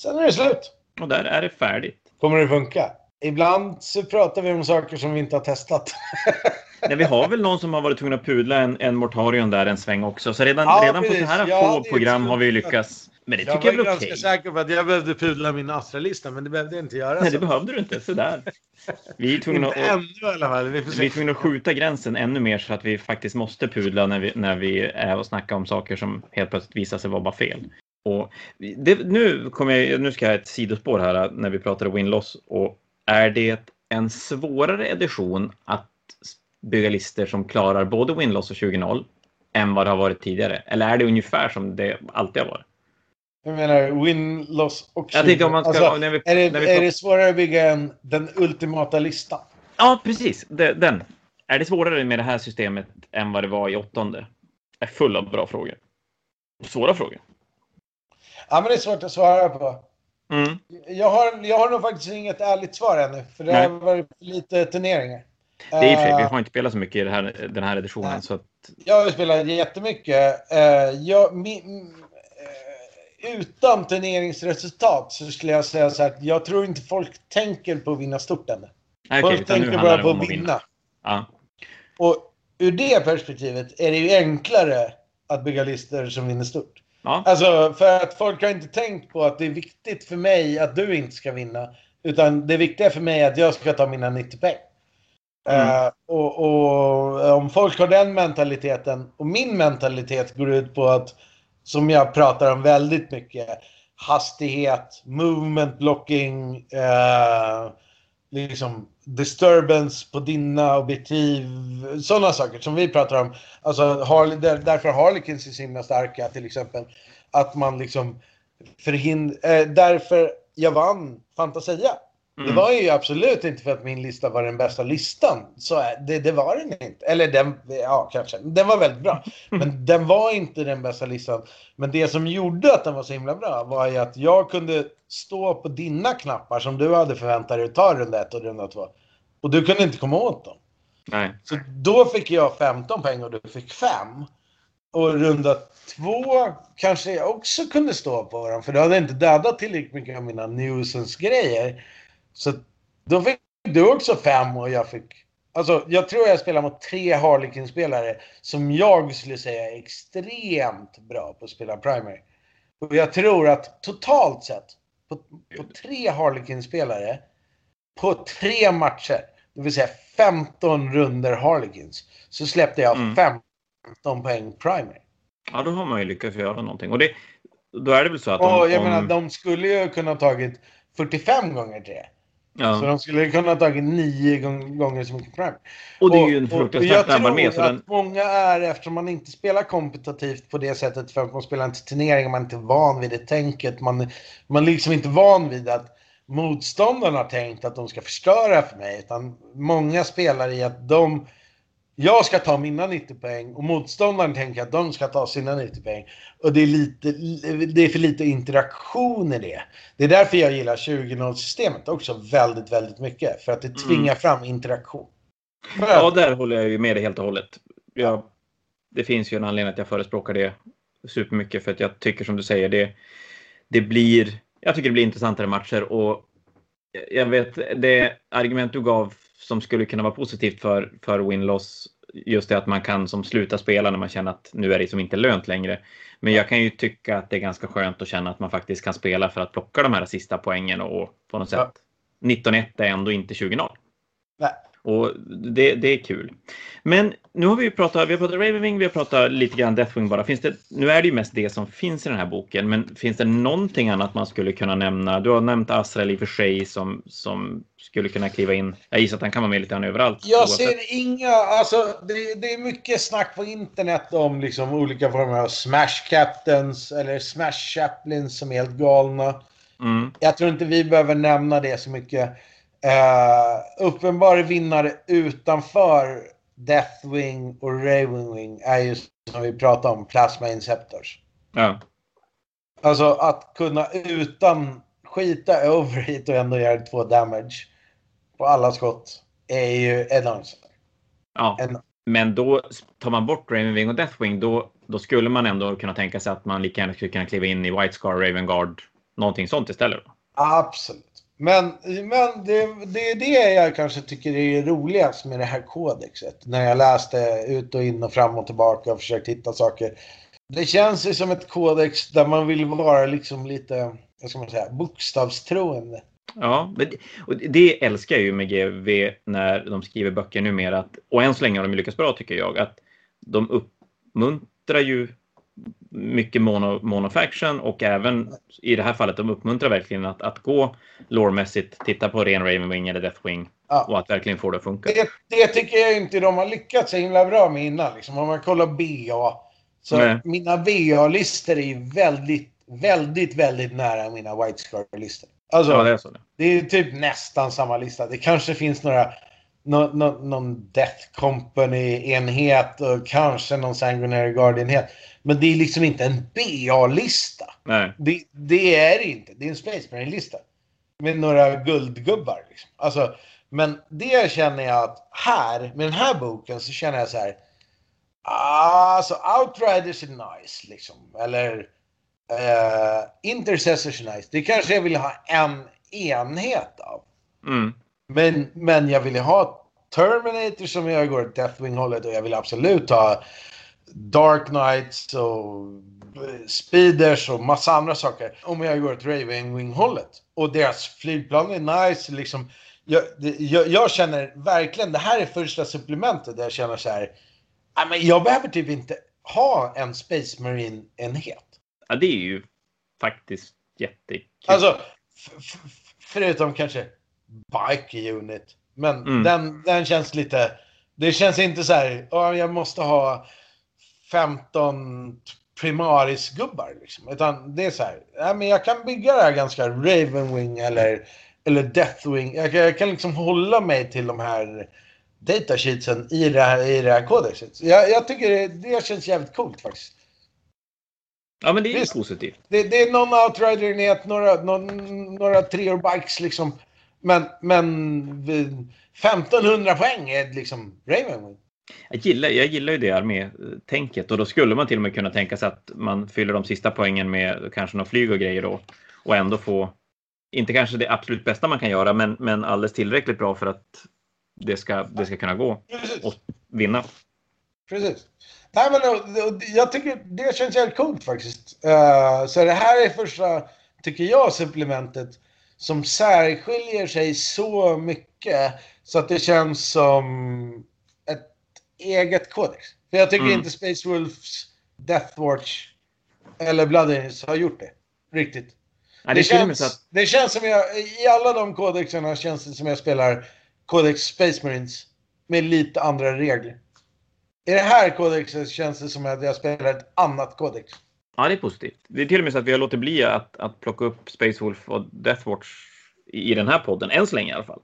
Sen är det slut. Och där är det färdigt. Kommer det funka? Ibland så pratar vi om saker som vi inte har testat. Nej, vi har väl någon som har varit tvungen att pudla en, en Mortarion där en sväng också. Så redan, ja, redan på så här ja, få program har vi lyckats. Men det tycker jag, jag är okej. Jag var ganska säker på att jag behövde pudla min Astra-lista, men det behövde jag inte göra. Nej, så. det behövde du inte. Sådär. Vi är tvungna att, ännu. Vi, vi är tvungna att skjuta gränsen ännu mer så att vi faktiskt måste pudla när vi, när vi är och snackar om saker som helt plötsligt visar sig vara bara fel. Och det, nu, kommer jag, nu ska jag ha ett sidospår här när vi pratar win-loss. Och är det en svårare edition att bygga listor som klarar både win-loss och 20-0 än vad det har varit tidigare? Eller är det ungefär som det alltid har varit? Jag menar win-loss och 20 Jag tänkte om man ska... Alltså, vi, är, det, vi... är det svårare att bygga en, den ultimata listan? Ja, precis. Den. Är det svårare med det här systemet än vad det var i åttonde? är full av bra frågor. Svåra frågor. Ja, men det är svårt att svara på. Mm. Jag, har, jag har nog faktiskt inget ärligt svar ännu, för det Nej. har varit lite turneringar. Det är i och för sig, vi eh, har inte spelat så mycket i här, den här editionen. Nej. Så att... Jag har spelat jättemycket. Uh, jag, min, uh, utan turneringsresultat så skulle jag säga så här att jag tror inte folk tänker på att vinna stort ännu. Okay, folk tänker bara på att vinna. vinna. Ja. Och ur det perspektivet är det ju enklare att bygga listor som vinner stort. Ja. Alltså, för att folk har inte tänkt på att det är viktigt för mig att du inte ska vinna. Utan det viktiga för mig är att jag ska ta mina 90 poäng. Mm. Uh, och, och, om folk har den mentaliteten och min mentalitet går ut på att, som jag pratar om väldigt mycket, hastighet, movement blocking, eh, liksom disturbance på dina objektiv, sådana saker som vi pratar om. Alltså Harley, där, därför Harlequins är så himla starka till exempel. Att man liksom förhindrar, eh, därför jag vann Fantasia. Mm. Det var ju absolut inte för att min lista var den bästa listan. Så det, det var den inte. Eller den, ja kanske. Den var väldigt bra. Men den var inte den bästa listan. Men det som gjorde att den var så himla bra var ju att jag kunde stå på dina knappar som du hade förväntat dig att ta runda ett och runda två. Och du kunde inte komma åt dem. Nej. Så då fick jag 15 poäng och du fick 5. Och runda två kanske jag också kunde stå på dem. För du hade inte dödat tillräckligt mycket av mina nuisance-grejer. Så då fick du också fem och jag fick... Alltså, jag tror jag spelar mot tre Harlequin-spelare som jag skulle säga är extremt bra på att spela Primary. Och jag tror att totalt sett, på, på tre Harlequin-spelare, på tre matcher, det vill säga 15 runder Harlequins, så släppte jag mm. 15 poäng Primary. Ja, då har man ju lyckats göra någonting. Och det, då är det väl så att... Om, och jag om... menar, de skulle ju kunna tagit 45 gånger tre. Ja. Så de skulle kunna ha tagit nio gånger så mycket prime. Och det är ju en fruktansvärt. Jag tror att den... många är, eftersom man inte spelar kompetitivt på det sättet för att man spelar inte turneringar, man är inte van vid det tänket. Man, man är liksom inte van vid att motståndarna har tänkt att de ska förstöra för mig. Utan många spelar i att de jag ska ta mina 90 poäng och motståndaren tänker att de ska ta sina 90 poäng. Och det är, lite, det är för lite interaktion i det. Det är därför jag gillar 20-0-systemet också väldigt, väldigt mycket. För att det tvingar mm. fram interaktion. Ja, där håller jag ju med dig helt och hållet. Jag, det finns ju en anledning att jag förespråkar det supermycket. För att jag tycker som du säger, det, det blir, jag tycker det blir intressantare matcher. Och jag vet, det argument du gav som skulle kunna vara positivt för, för win-loss. Just det att man kan som sluta spela när man känner att nu är det som inte lönt längre. Men jag kan ju tycka att det är ganska skönt att känna att man faktiskt kan spela för att plocka de här sista poängen och på något sätt 19-1 är ändå inte 20-0. Nej. Och det, det är kul. Men nu har vi pratat, vi har pratat Ravenwing, vi har pratat lite grann Deathwing bara. Finns det, nu är det ju mest det som finns i den här boken, men finns det någonting annat man skulle kunna nämna? Du har nämnt Asrael i och för sig som, som skulle kunna kliva in. Jag gissar att han kan vara med lite grann överallt. Jag oavsett. ser inga, alltså det, det, är mycket snack på internet om liksom olika former av smash captains eller smash chaplains som är helt galna. Mm. Jag tror inte vi behöver nämna det så mycket. Uh, uppenbar vinnare utanför Deathwing och Ravenwing är ju som vi pratade om, Plasma Inceptors. Ja. Alltså att kunna utan skita overheat och ändå göra två damage på alla skott är ju enormt. Ja, en... men då tar man bort Ravenwing och Deathwing då, då skulle man ändå kunna tänka sig att man lika gärna skulle kunna kliva in i White Scar, Raven Guard, någonting sånt istället. Absolut. Men, men det, det är det jag kanske tycker är roligast med det här kodexet. När jag läste ut och in och fram och tillbaka och försökt hitta saker. Det känns ju som ett kodex där man vill vara liksom lite, vad ska man säga, bokstavstroende. Ja, och det älskar jag ju med GV när de skriver böcker numera. Att, och än så länge har de lyckats bra tycker jag. Att de uppmuntrar ju mycket mono, monofaction och även i det här fallet de uppmuntrar verkligen att, att gå lårmässigt, titta på ren Ravenwing eller Deathwing ja. och att verkligen få det att funka. Det, det, tycker jag inte de har lyckats så himla bra med innan. Liksom, om man kollar BA. Så Nej. mina BA-listor är väldigt, väldigt, väldigt nära mina White Scar-listor. Alltså, ja, det, är så det. det är typ nästan samma lista. Det kanske finns några någon, någon, någon Death Company-enhet och kanske någon Sanguinary Guard-enhet. Men det är liksom inte en BA-lista. Det, det, är det inte. Det är en Space Marine-lista. Med några guldgubbar. Liksom. Alltså, men det känner jag att här, med den här boken, så känner jag så här. Alltså, Outriders är nice, liksom. Eller uh, Intercessors är nice. Det kanske jag vill ha en enhet av. Mm. Men, men jag vill ha Terminator som jag går Deathwing-hållet och jag vill absolut ha Dark Knights och Speeders och massa andra saker. Om jag går åt Raven Wing-hållet. Och deras flygplan är nice. Liksom, jag, jag, jag känner verkligen, det här är första supplementet där jag känner så här. "Nej, men jag behöver typ inte ha en Space Marine-enhet. Ja, det är ju faktiskt jättekul. Alltså, förutom kanske Bike Unit. Men Mm. den, den känns lite... Det känns inte så här, "Ja, jag måste ha 15 primaris-gubbar. Liksom. Utan det är så här, ja, men jag kan bygga det här ganska Ravenwing eller, eller Deathwing. Jag kan, jag kan liksom hålla mig till de här datasheetsen i det här, i det här kodexet. Jag, jag tycker det, det känns jävligt coolt faktiskt. Ja, men det är ju Visst. positivt. Det, det är någon outrider-enhet, några, någon, några treor bikes liksom. Men, men vid 1500 poäng är liksom Ravenwing. Jag gillar, jag gillar ju det armé-tänket och då skulle man till och med kunna tänka sig att man fyller de sista poängen med kanske någon flyg och grejer då och ändå få, inte kanske det absolut bästa man kan göra, men, men alldeles tillräckligt bra för att det ska, det ska kunna gå Precis. och vinna. Precis. Nej, men, jag tycker det känns jävligt coolt faktiskt. Eh, så det här är första, tycker jag, supplementet som särskiljer sig så mycket så att det känns som eget kodex. För jag tycker Mm. inte Space Wolves, Deathwatch eller Blood Angels har gjort det riktigt. Ja, det, så känns, att, det känns som jag, i alla de kodexerna känns det som jag spelar Codex Space Marines med lite andra regler. I det här kodexet känns det som att jag spelar ett annat kodex. ja, det är positivt. Det är till och med så att vi har låtit bli att, att plocka upp Space Wolf och Deathwatch i, i den här podden, än så länge i alla fall.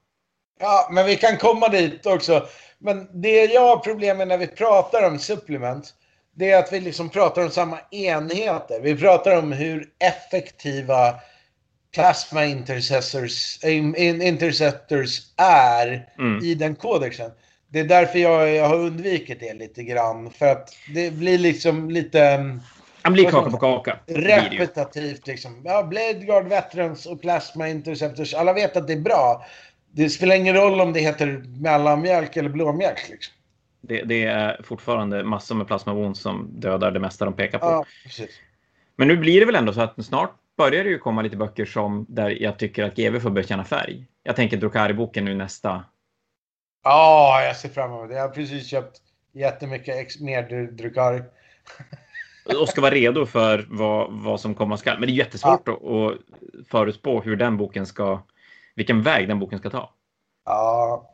Ja, men vi kan komma dit också. Men det jag har problem med när vi pratar om supplement, det är att vi liksom pratar om samma enheter. Vi pratar om hur effektiva plasma intercessors, in, in, interceptors är Mm. i den kodexen. Det är därför jag, jag har undvikit det lite grann. För att det blir liksom lite Han blir kaka på kaka. Det det repetitivt. Liksom. Ja, Blade Guard Veterans och Plasma Interceptors. Alla vet att det är bra. Det spelar ingen roll om det heter mellanmjölk eller blåmjölk. Liksom. Det, det är fortfarande massor med plasma wounds som dödar det mesta de pekar på. Ja. Men nu blir det väl ändå så att snart börjar det ju komma lite böcker som där jag tycker att GW får bekänna färg. Jag tänker Drukari-boken nu nästa. Ja, jag ser fram emot det. Jag har precis köpt jättemycket ex- mer Dr- Drukari. Och ska vara redo för vad, vad som komma skall. Men det är jättesvårt att, att förutspå hur den boken ska, vilken väg den boken ska ta. Ja,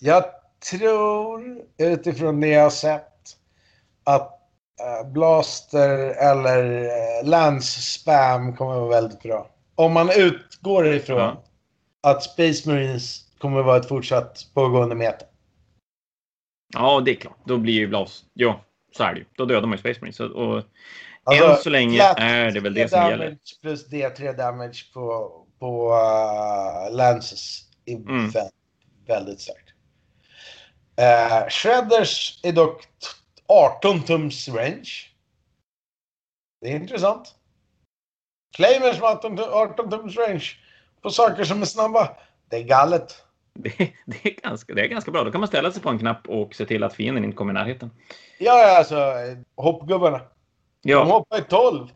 jag tror utifrån det jag har sett att eh, Blaster eller uh, Lance Spam kommer vara väldigt bra. Om man utgår ifrån Ja. att Space Marines kommer vara ett fortsatt pågående meta. Ja, det är klart. Då blir ju Blas. Ja, så är det ju. Då dödar man ju Space Marines. Och, Alltså, än så länge är det väl det som gäller. plus D3 damage på, på uh, Lances är Mm. vä- väldigt starkt. Uh, Shredders är dock t- 18 tums range. Det är intressant. Flamers med 18, tu- 18 tums range på saker som är snabba. Det är galet. Det, det, är ganska, det är ganska bra. Då kan man ställa sig på en knapp och se till att fienden inte kommer i närheten. Ja, ja, alltså eh, hoppgubbarna. De Ja, hoppar i 12.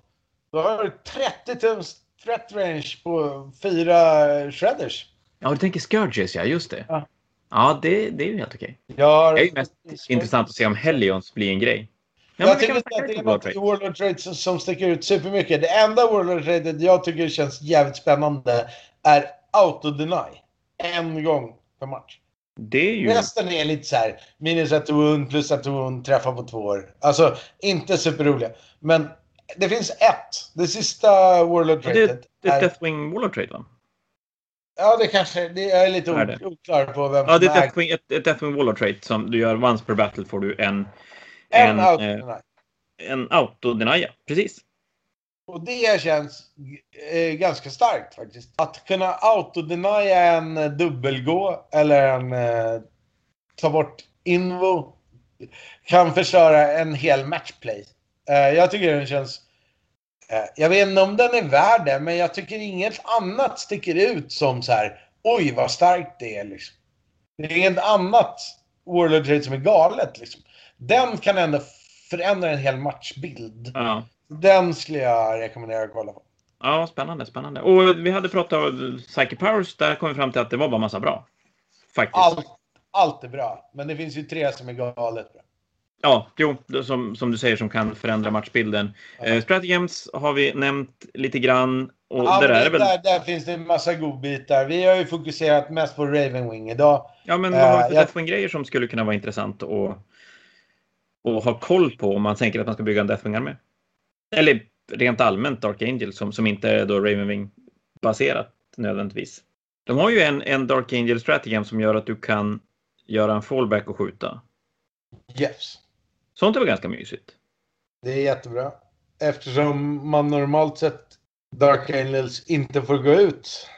Då har du 30 tums threat range på fyra Shredders. ja du tänker Scourges, ja. Just det. Ja. Ja, det, det är ju helt okej. Har... Det är ju mest intressant att se om Hellions blir en grej. Ja, jag tycker att det är något i. Warlord Trade som, som sticker ut supermycket. Det enda Warlord Trade jag tycker känns jävligt spännande är Autodeny. En gång per match. Det är ju... Resten är lite så här minus ett wound plus ett wound, träffa på två år. Alltså inte superroliga. Men det finns ett. Det sista Warlord Ja, Trade. det, det är Deathwing Warlord Trade, va? Ja, det kanske... Det är lite Är oklar på vem Ja, det är Deathwing, ett, ett Deathwing Warlord Trade som du gör once per battle får du en... en En, eh, Autodeny. en auto-deny, precis. Och det känns eh, ganska starkt faktiskt. Att kunna autodenia en eh, dubbelgå eller en eh, ta bort invo kan förstöra en hel matchplay. Eh, jag tycker den känns... Eh, jag vet inte om den är värd det, men jag tycker inget annat sticker ut som så här. Oj, vad starkt det är liksom. Det är inget annat Warlord Trade som är galet liksom. Den kan ändå förändra en hel matchbild. Ja. Den skulle jag rekommendera att kolla på. Ja, spännande, spännande. Och vi hade pratat om Psyche Powers. Där kom vi fram till att det var bara massa bra. Faktiskt. Allt, allt är bra, men det finns ju tre som är galet bra. Ja, jo, som, som du säger som kan förändra matchbilden. Ja. Eh, Stratagems har vi nämnt lite grann. Och Ja, där är det väl... där, där finns det en massa godbitar. Vi har ju fokuserat mest på Ravenwing idag. Ja, men vad har vi för Eh, jag- Deathwing-grejer som skulle kunna vara intressant att, att ha koll på om man tänker att man ska bygga en Deathwing-armé? Eller rent allmänt Dark Angel som, som inte är då Ravenwing-baserat nödvändigtvis. De har ju en, en Dark Angel Stratagem som gör att du kan göra en fallback och skjuta. Yes. Sånt är väl ganska mysigt? Det är jättebra. Eftersom man normalt sett Dark Angels inte får gå ut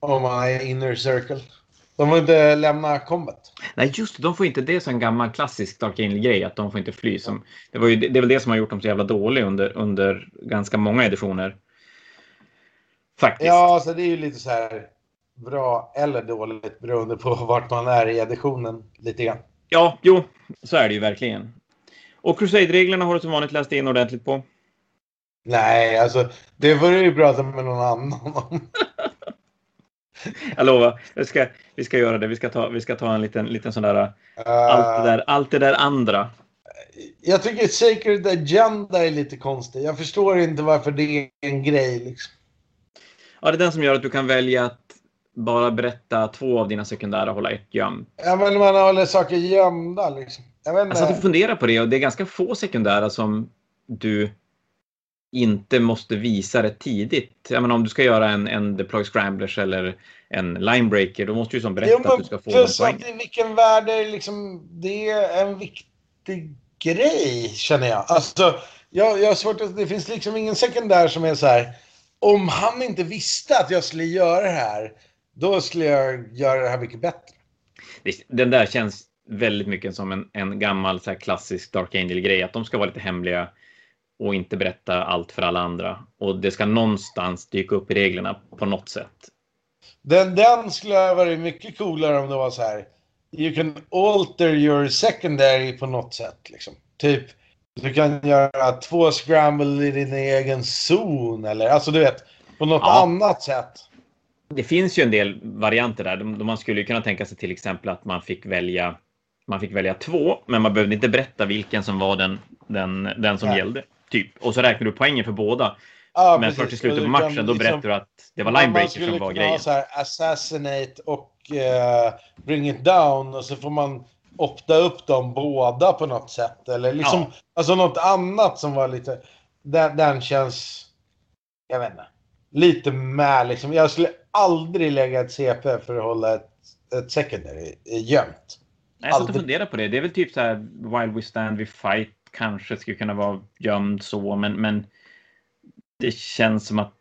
om man är inner circle. De får inte lämna combat. Nej, just det. De får inte. Det är så en gammal klassisk Dark Angel-grej att de får inte fly. Som, det, var ju, det är väl det som har gjort dem så jävla dåliga under, under ganska många editioner. Faktiskt. Ja, alltså det är ju lite så här bra eller dåligt beroende på vart man är i editionen lite grann. Ja, jo, så är det ju verkligen. Och Crusade-reglerna har du som vanligt läst in ordentligt på. Nej, alltså det du ju prata med någon annan om. Jag lovar, jag ska, vi ska göra det. Vi ska ta, vi ska ta en liten, liten sån där, allt det där, allt det där andra. Jag tycker Sacred Agenda är lite konstigt. Jag förstår inte varför det är en grej liksom. Ja, det är den som gör att du kan välja att bara berätta två av dina sekundära och hålla ett gömt. Ja, men man håller saker gömda liksom. Jag vet inte. Alltså att du funderar på det och det är ganska få sekundära som du inte måste visa det tidigt. Jag menar om du ska göra en, en deploy scramblers eller en linebreaker, då måste du som berätta men att du ska få de plus poängen. vilken värld är det liksom, det är en viktig grej känner jag. Alltså, jag, jag har svårt att, det finns liksom ingen sekundär som är så här. Om han inte visste att jag skulle göra det här, då skulle jag göra det här mycket bättre. Den där känns väldigt mycket som en, en gammal så klassisk Dark Angel-grej, att de ska vara lite hemliga och inte berätta allt för alla andra. Och det ska någonstans dyka upp i reglerna på något sätt. Den, den skulle ha varit mycket coolare om det var så här. You can alter your secondary på något sätt. Liksom. Typ, du kan göra två scramble i din egen zon. Eller, alltså du vet, på något Ja. annat sätt. Det finns ju en del varianter där. Man skulle kunna tänka sig till exempel att man fick välja man fick välja två, men man behövde inte berätta vilken som var den, den, den som Nej. gällde. Typ. Och så räknar du poängen för båda. Ja, men precis. för till slutet på matchen, då liksom- berättar du att det var man- linebreaker Man skulle som var kunna grejen. ha så här assassinate och eh, bring it down och så får man opta upp dem båda på något sätt. Eller liksom, Ja. alltså något annat som var lite, den, den känns, jag vet inte, lite med liksom. Jag skulle aldrig lägga ett CP för att hålla ett, ett secondary gömt. Jag satt och funderade på det. Det är väl typ så här While We Stand We Fight kanske skulle kunna vara gömd så, men, men det känns som att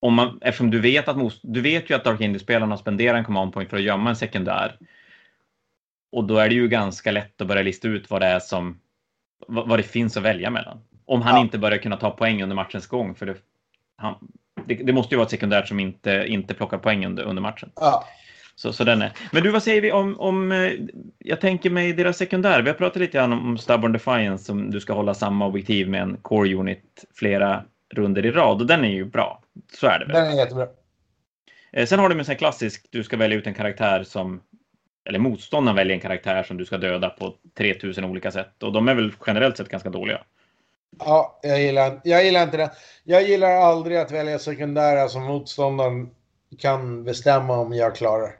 om man, eftersom du vet att most, du vet ju att Dark Indie-spelarna spenderar en command point för att gömma en sekundär. Och då är det ju ganska lätt att börja lista ut vad det är som, vad, vad det finns att välja mellan. Om han Ja. inte börjar kunna ta poäng under matchens gång, för det, han, det, det måste ju vara ett sekundärt som inte, inte plockar poäng under, under matchen. Ja. Så, så den är. Men du, vad säger vi om, om eh, jag tänker mig deras sekundär. Vi har pratat lite grann om Stubborn Defiance som du ska hålla samma objektiv med en Core Unit flera runder i rad och den är ju bra. Så är det väl. Den är jättebra. Eh, Sen har du en sån klassisk, du ska välja ut en karaktär som, eller motståndaren väljer en karaktär som du ska döda på 3000 olika sätt och de är väl generellt sett ganska dåliga. Ja, jag gillar, jag gillar inte det. Jag gillar aldrig att välja sekundära som motståndaren kan bestämma om jag klarar.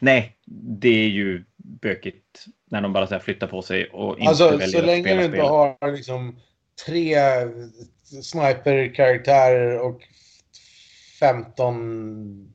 Nej, det är ju bökigt när de bara så flyttar på sig och inte Alltså, väljer så länge du inte spelet. har liksom tre sniper-karaktärer och 15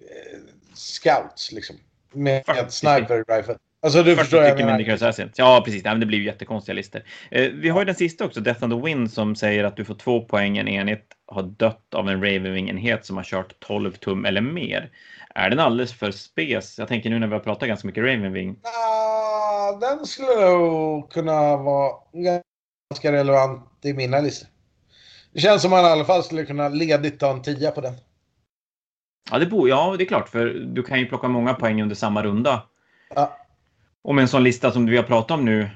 eh, scouts liksom. Med 40 ett sniper-rifle. Alltså du 40 förstår stycken. Minicar Assassins. Ja, precis. Nej, men det blir ju jättekonstiga listor. Eh, vi har ju den sista också, Death on the Wind, som säger att du får två poäng. En enhet har dött av en Ravenwing-enhet som har kört 12 tum eller mer. Är den alldeles för spes? Jag tänker nu när vi har pratat ganska mycket Ravenwing. Ah, den skulle kunna vara ganska relevant i mina listor. Det känns som man i alla fall skulle kunna ledigt ta en tia på den. Ja, det, bo, ja, det är klart, för du kan ju plocka många poäng under samma runda. Ja. Och med en sån lista som vi har pratat om nu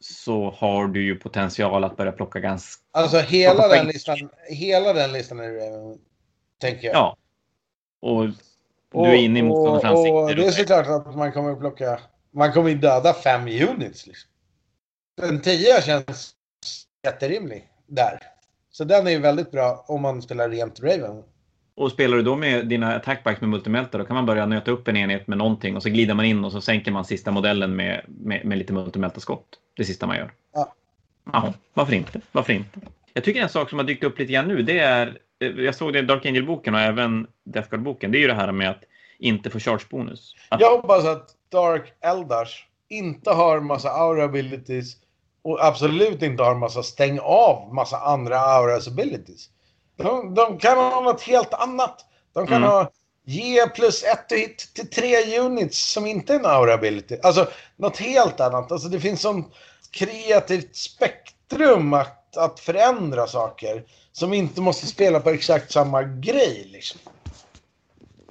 så har du ju potential att börja plocka ganska... Alltså hela den listan, hela den listan är Raven, tänker jag. Ja. Och du är inne i motståndarens ansikte. Och det är såklart att man kommer att plocka... Man kommer att döda fem units. Liksom. En tia känns jätterimlig där. Så den är ju väldigt bra om man spelar rent Raven. Och spelar du då med dina attackbacks med multimelter, då kan man börja nöta upp en enhet med någonting och så glider man in och så sänker man sista modellen med, med, med lite multimelterskott. Det sista man gör. Ja. Ja, varför inte? Varför inte? Jag tycker en sak som har dykt upp lite grann nu, det är, eh, jag såg det i Dark Angel-boken och även Death Guard-boken, det är ju det här med att inte få charge-bonus. Att, Jag hoppas att Dark Eldars inte har massa aura abilities och absolut inte har massa stäng av massa andra auras abilities. De, de kan ha något helt annat. De kan Mm. ha ge plus ett hit till tre units som inte är en aura ability. Alltså något helt annat. Alltså det finns sån kreativt spektrum att, att förändra saker som inte måste spela på exakt samma grej liksom.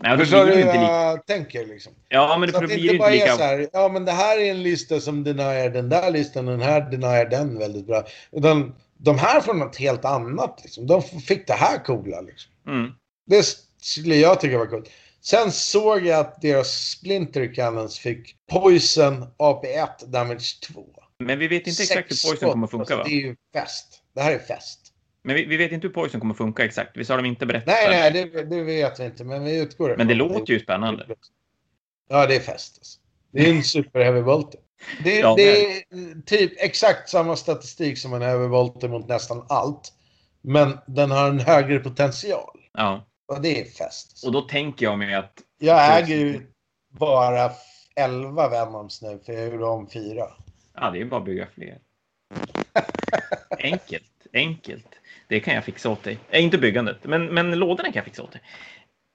nej, det Förstår blir du ju hur inte lika, jag tänker liksom? ja, men det Så blir det ju inte bara är lika... så här, ja men det här är en lista som denier den där listan och den här denier den väldigt bra. Utan de här får något helt annat liksom. De fick det här coola liksom. Mm. Det skulle jag tycka var coolt. Sen såg jag att deras Splinter Cannons fick Poison AP1 Damage 2. Men vi vet inte exakt hur Poison kommer att funka, va? Alltså, Det är ju fest. Det här är fest. Men vi, vi vet inte hur Poison kommer att funka exakt. Visst har de inte berättat? Nej, nej, det, det vet vi inte. Men vi utgår Men det låter ju spännande. Ja, det är fest. Alltså. Det är en super heavy volter. Det, Ja, det är typ exakt samma statistik som en heavy volter mot nästan allt. Men den har en högre potential. Ja, Och det är fest. och då tänker jag mig att Jag äger ju bara 11 Venoms nu, för jag gjorde om fyra. Ja, det är bara att bygga fler. Enkelt, enkelt. Det kan jag fixa åt dig. Äh, inte byggandet, men, men lådorna kan jag fixa åt dig.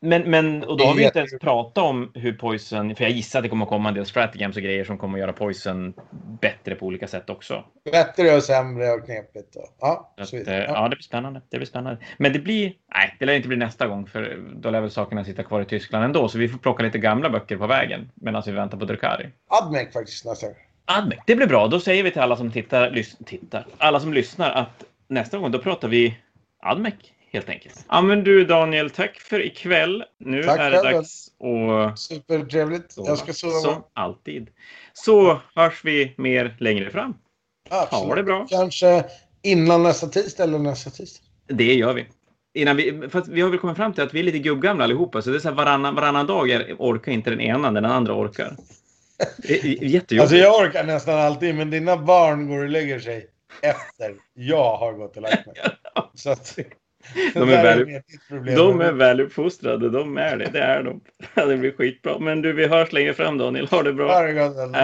Men, men och då har vi inte ens pratat om hur Poison, för jag gissar att det kommer att komma en del strategems och grejer som kommer att göra Poison bättre på olika sätt också. Bättre och sämre och knepigt. Och, ja, Så att, vidare. eh, ja, det blir spännande. Det blir spännande. Men det blir, nej, det lär inte bli nästa gång, för då lär väl sakerna sitta kvar i Tyskland ändå, så vi får plocka lite gamla böcker på vägen medan vi väntar på Drukari. Admec faktiskt nästa gång. Admec, det blir bra. Då säger vi till alla som tittar, lys tittar, alla som lyssnar att nästa gång då pratar vi Admec helt enkelt. Ja men du Daniel, tack för ikväll. Nu Tack är det själv. dags att Supertrevligt. Jag ska sova. Som alltid. Så hörs vi mer längre fram. Absolut. Ha det bra. Kanske innan nästa tisdag eller nästa tisdag. Det gör vi. Innan vi, för vi har väl kommit fram till att vi är lite gubbgamla allihopa, så det är så här varannan, varannan dag är, orkar inte den ena, den andra orkar. Det är jättejobbigt. Alltså jag orkar nästan alltid, men dina barn går och lägger sig efter jag har gått och lagt mig. Så att, De är väl-. De är väluppfostrade, de är det. Det är de. Det blir skitbra. Men du, vi hörs längre fram Daniel. Ha det bra. Ha det gott. alltså.